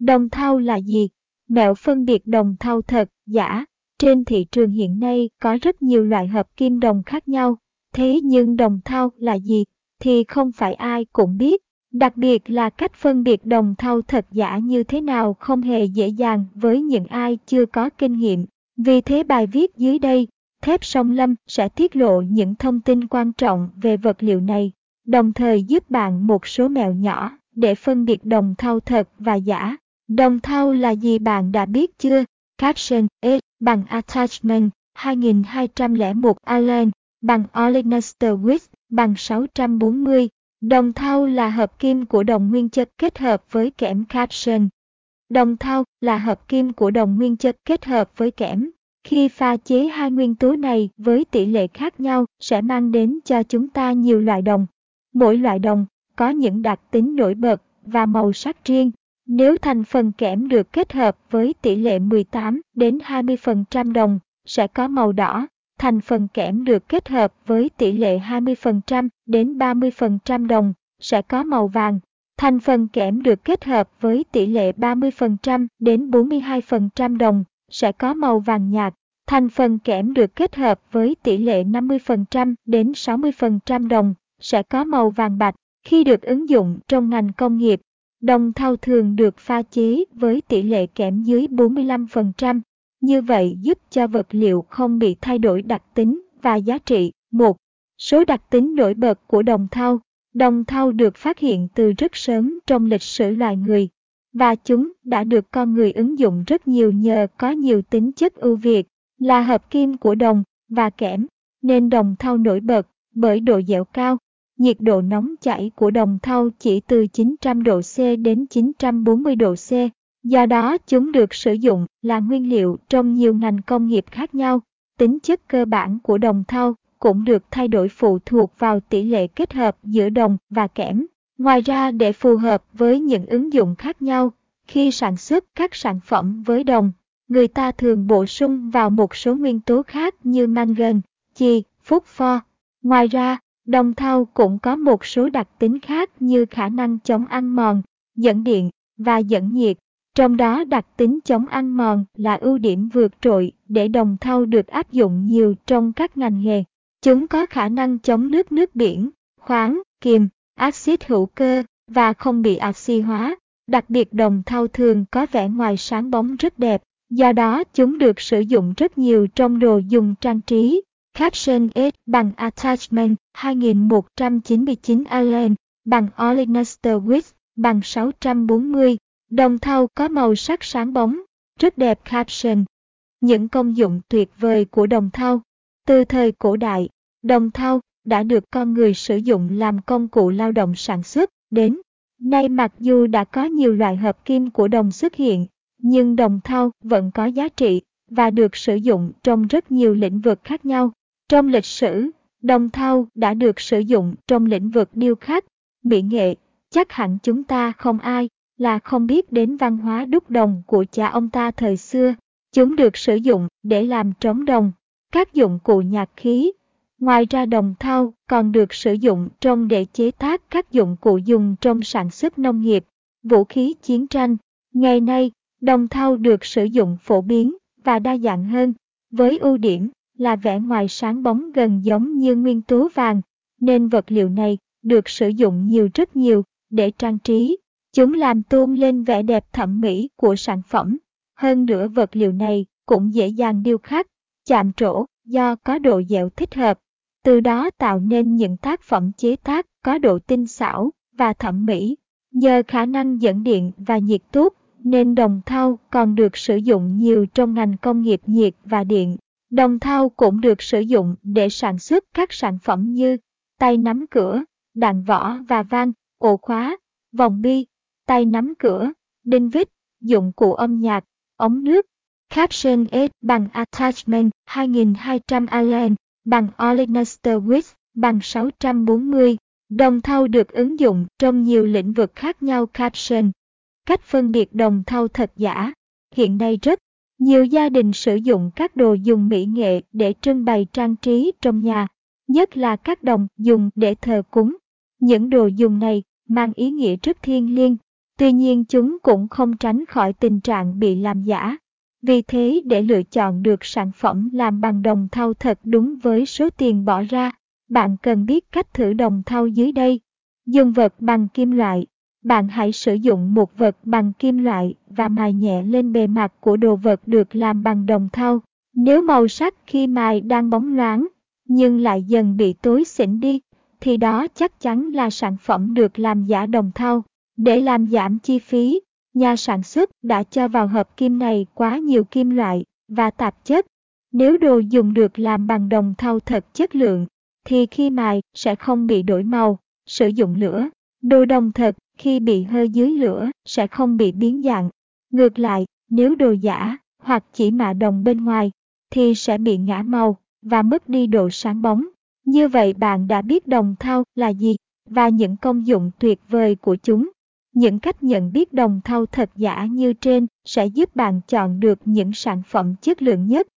Đồng thau là gì? Mẹo phân biệt đồng thau thật, giả. Trên thị trường hiện nay có rất nhiều loại hợp kim đồng khác nhau. Thế nhưng đồng thau là gì? Thì không phải ai cũng biết. Đặc biệt là cách phân biệt đồng thau thật giả như thế nào không hề dễ dàng với những ai chưa có kinh nghiệm. Vì thế bài viết dưới đây, thép sông lâm sẽ tiết lộ những thông tin quan trọng về vật liệu này, đồng thời giúp bạn một số mẹo nhỏ để phân biệt đồng thau thật và giả. Đồng thau là gì bạn đã biết chưa? Caption S bằng Attachment 2201 Allen, bằng Olenester with bằng 640. Đồng thau là hợp kim của đồng nguyên chất kết hợp với kẽm Caption. Đồng thau là hợp kim của đồng nguyên chất kết hợp với kẽm. Khi pha chế hai nguyên tố này với tỷ lệ khác nhau sẽ mang đến cho chúng ta nhiều loại đồng. Mỗi loại đồng có những đặc tính nổi bật và màu sắc riêng. Nếu thành phần kẽm được kết hợp với tỷ lệ 18 đến 20% đồng, sẽ có màu đỏ. Thành phần kẽm được kết hợp với tỷ lệ 20% đến 30% đồng, sẽ có màu vàng. Thành phần kẽm được kết hợp với tỷ lệ 30% đến 42% đồng, sẽ có màu vàng nhạt. Thành phần kẽm được kết hợp với tỷ lệ 50% đến 60% đồng, sẽ có màu vàng bạch. Khi được ứng dụng trong ngành công nghiệp, đồng thau thường được pha chế với tỷ lệ kẽm dưới 45%. Như vậy giúp cho vật liệu không bị thay đổi đặc tính và giá trị. Một Số đặc tính nổi bật của đồng thau Đồng thau được phát hiện từ rất sớm trong lịch sử loài người, và chúng đã được con người ứng dụng rất nhiều nhờ có nhiều tính chất ưu việt, là hợp kim của đồng và kẽm, nên đồng thau nổi bật bởi độ dẻo cao, nhiệt độ nóng chảy của đồng thau chỉ từ 900 độ C đến 940 độ C. Do đó chúng được sử dụng là nguyên liệu trong nhiều ngành công nghiệp khác nhau. Tính chất cơ bản của đồng thau cũng được thay đổi phụ thuộc vào tỷ lệ kết hợp giữa đồng và kẽm. Ngoài ra để phù hợp với những ứng dụng khác nhau, khi sản xuất các sản phẩm với đồng, người ta thường bổ sung vào một số nguyên tố khác như mangan, chì, phốt pho. Ngoài ra, đồng thau cũng có một số đặc tính khác như khả năng chống ăn mòn, dẫn điện và dẫn nhiệt. Trong đó đặc tính chống ăn mòn là ưu điểm vượt trội để đồng thau được áp dụng nhiều trong các ngành nghề. Chúng có khả năng chống nước nước biển, khoáng, kiềm, axit hữu cơ và không bị oxy hóa. Đặc biệt đồng thau thường có vẻ ngoài sáng bóng rất đẹp, do đó chúng được sử dụng rất nhiều trong đồ dùng trang trí. Caption S bằng Attachment 2199 Allen bằng Olenester Width bằng 640. Đồng thau có màu sắc sáng bóng, rất đẹp caption. Những công dụng tuyệt vời của đồng thau. Từ thời cổ đại, đồng thau đã được con người sử dụng làm công cụ lao động sản xuất, đến nay mặc dù đã có nhiều loại hợp kim của đồng xuất hiện, nhưng đồng thau vẫn có giá trị và được sử dụng trong rất nhiều lĩnh vực khác nhau. Trong lịch sử, đồng thau đã được sử dụng trong lĩnh vực điêu khắc, mỹ nghệ, chắc hẳn chúng ta không ai là không biết đến văn hóa đúc đồng của cha ông ta thời xưa. Chúng được sử dụng để làm trống đồng, các dụng cụ nhạc khí. Ngoài ra đồng thau còn được sử dụng trong để chế tác các dụng cụ dùng trong sản xuất nông nghiệp, vũ khí chiến tranh. Ngày nay, đồng thau được sử dụng phổ biến và đa dạng hơn, với ưu điểm là vẻ ngoài sáng bóng gần giống như nguyên tố vàng, nên vật liệu này được sử dụng nhiều rất nhiều để trang trí. Chúng làm tôn lên vẻ đẹp thẩm mỹ của sản phẩm. Hơn nữa vật liệu này cũng dễ dàng điêu khắc, chạm trổ do có độ dẻo thích hợp. Từ đó tạo nên những tác phẩm chế tác có độ tinh xảo và thẩm mỹ. Nhờ khả năng dẫn điện và nhiệt tốt nên đồng thau còn được sử dụng nhiều trong ngành công nghiệp nhiệt và điện. Đồng thau cũng được sử dụng để sản xuất các sản phẩm như tay nắm cửa, đạn võ và van, ổ khóa, vòng bi, tay nắm cửa, đinh vít, dụng cụ âm nhạc, ống nước. Caption S bằng Attachment 2200 Allen bằng Olenester Width bằng 640. Đồng thau được ứng dụng trong nhiều lĩnh vực khác nhau Caption. Cách phân biệt đồng thau thật giả. Hiện nay rất nhiều gia đình sử dụng các đồ dùng mỹ nghệ để trưng bày trang trí trong nhà, nhất là các đồng dùng để thờ cúng. Những đồ dùng này mang ý nghĩa rất thiêng liêng Tuy nhiên chúng cũng không tránh khỏi tình trạng bị làm giả. Vì thế để lựa chọn được sản phẩm làm bằng đồng thau thật đúng với số tiền bỏ ra, bạn cần biết cách thử đồng thau dưới đây. Dùng vật bằng kim loại. Bạn hãy sử dụng một vật bằng kim loại và mài nhẹ lên bề mặt của đồ vật được làm bằng đồng thau. Nếu màu sắc khi mài đang bóng loáng, nhưng lại dần bị tối xỉn đi, thì đó chắc chắn là sản phẩm được làm giả đồng thau. Để làm giảm chi phí, nhà sản xuất đã cho vào hợp kim này quá nhiều kim loại và tạp chất. Nếu đồ dùng được làm bằng đồng thau thật chất lượng, thì khi mài sẽ không bị đổi màu, sử dụng lửa. Đồ đồng thật khi bị hơi dưới lửa sẽ không bị biến dạng. Ngược lại, nếu đồ giả hoặc chỉ mạ đồng bên ngoài thì sẽ bị ngã màu và mất đi độ sáng bóng. Như vậy bạn đã biết đồng thau là gì và những công dụng tuyệt vời của chúng. Những cách nhận biết đồng thau thật giả như trên sẽ giúp bạn chọn được những sản phẩm chất lượng nhất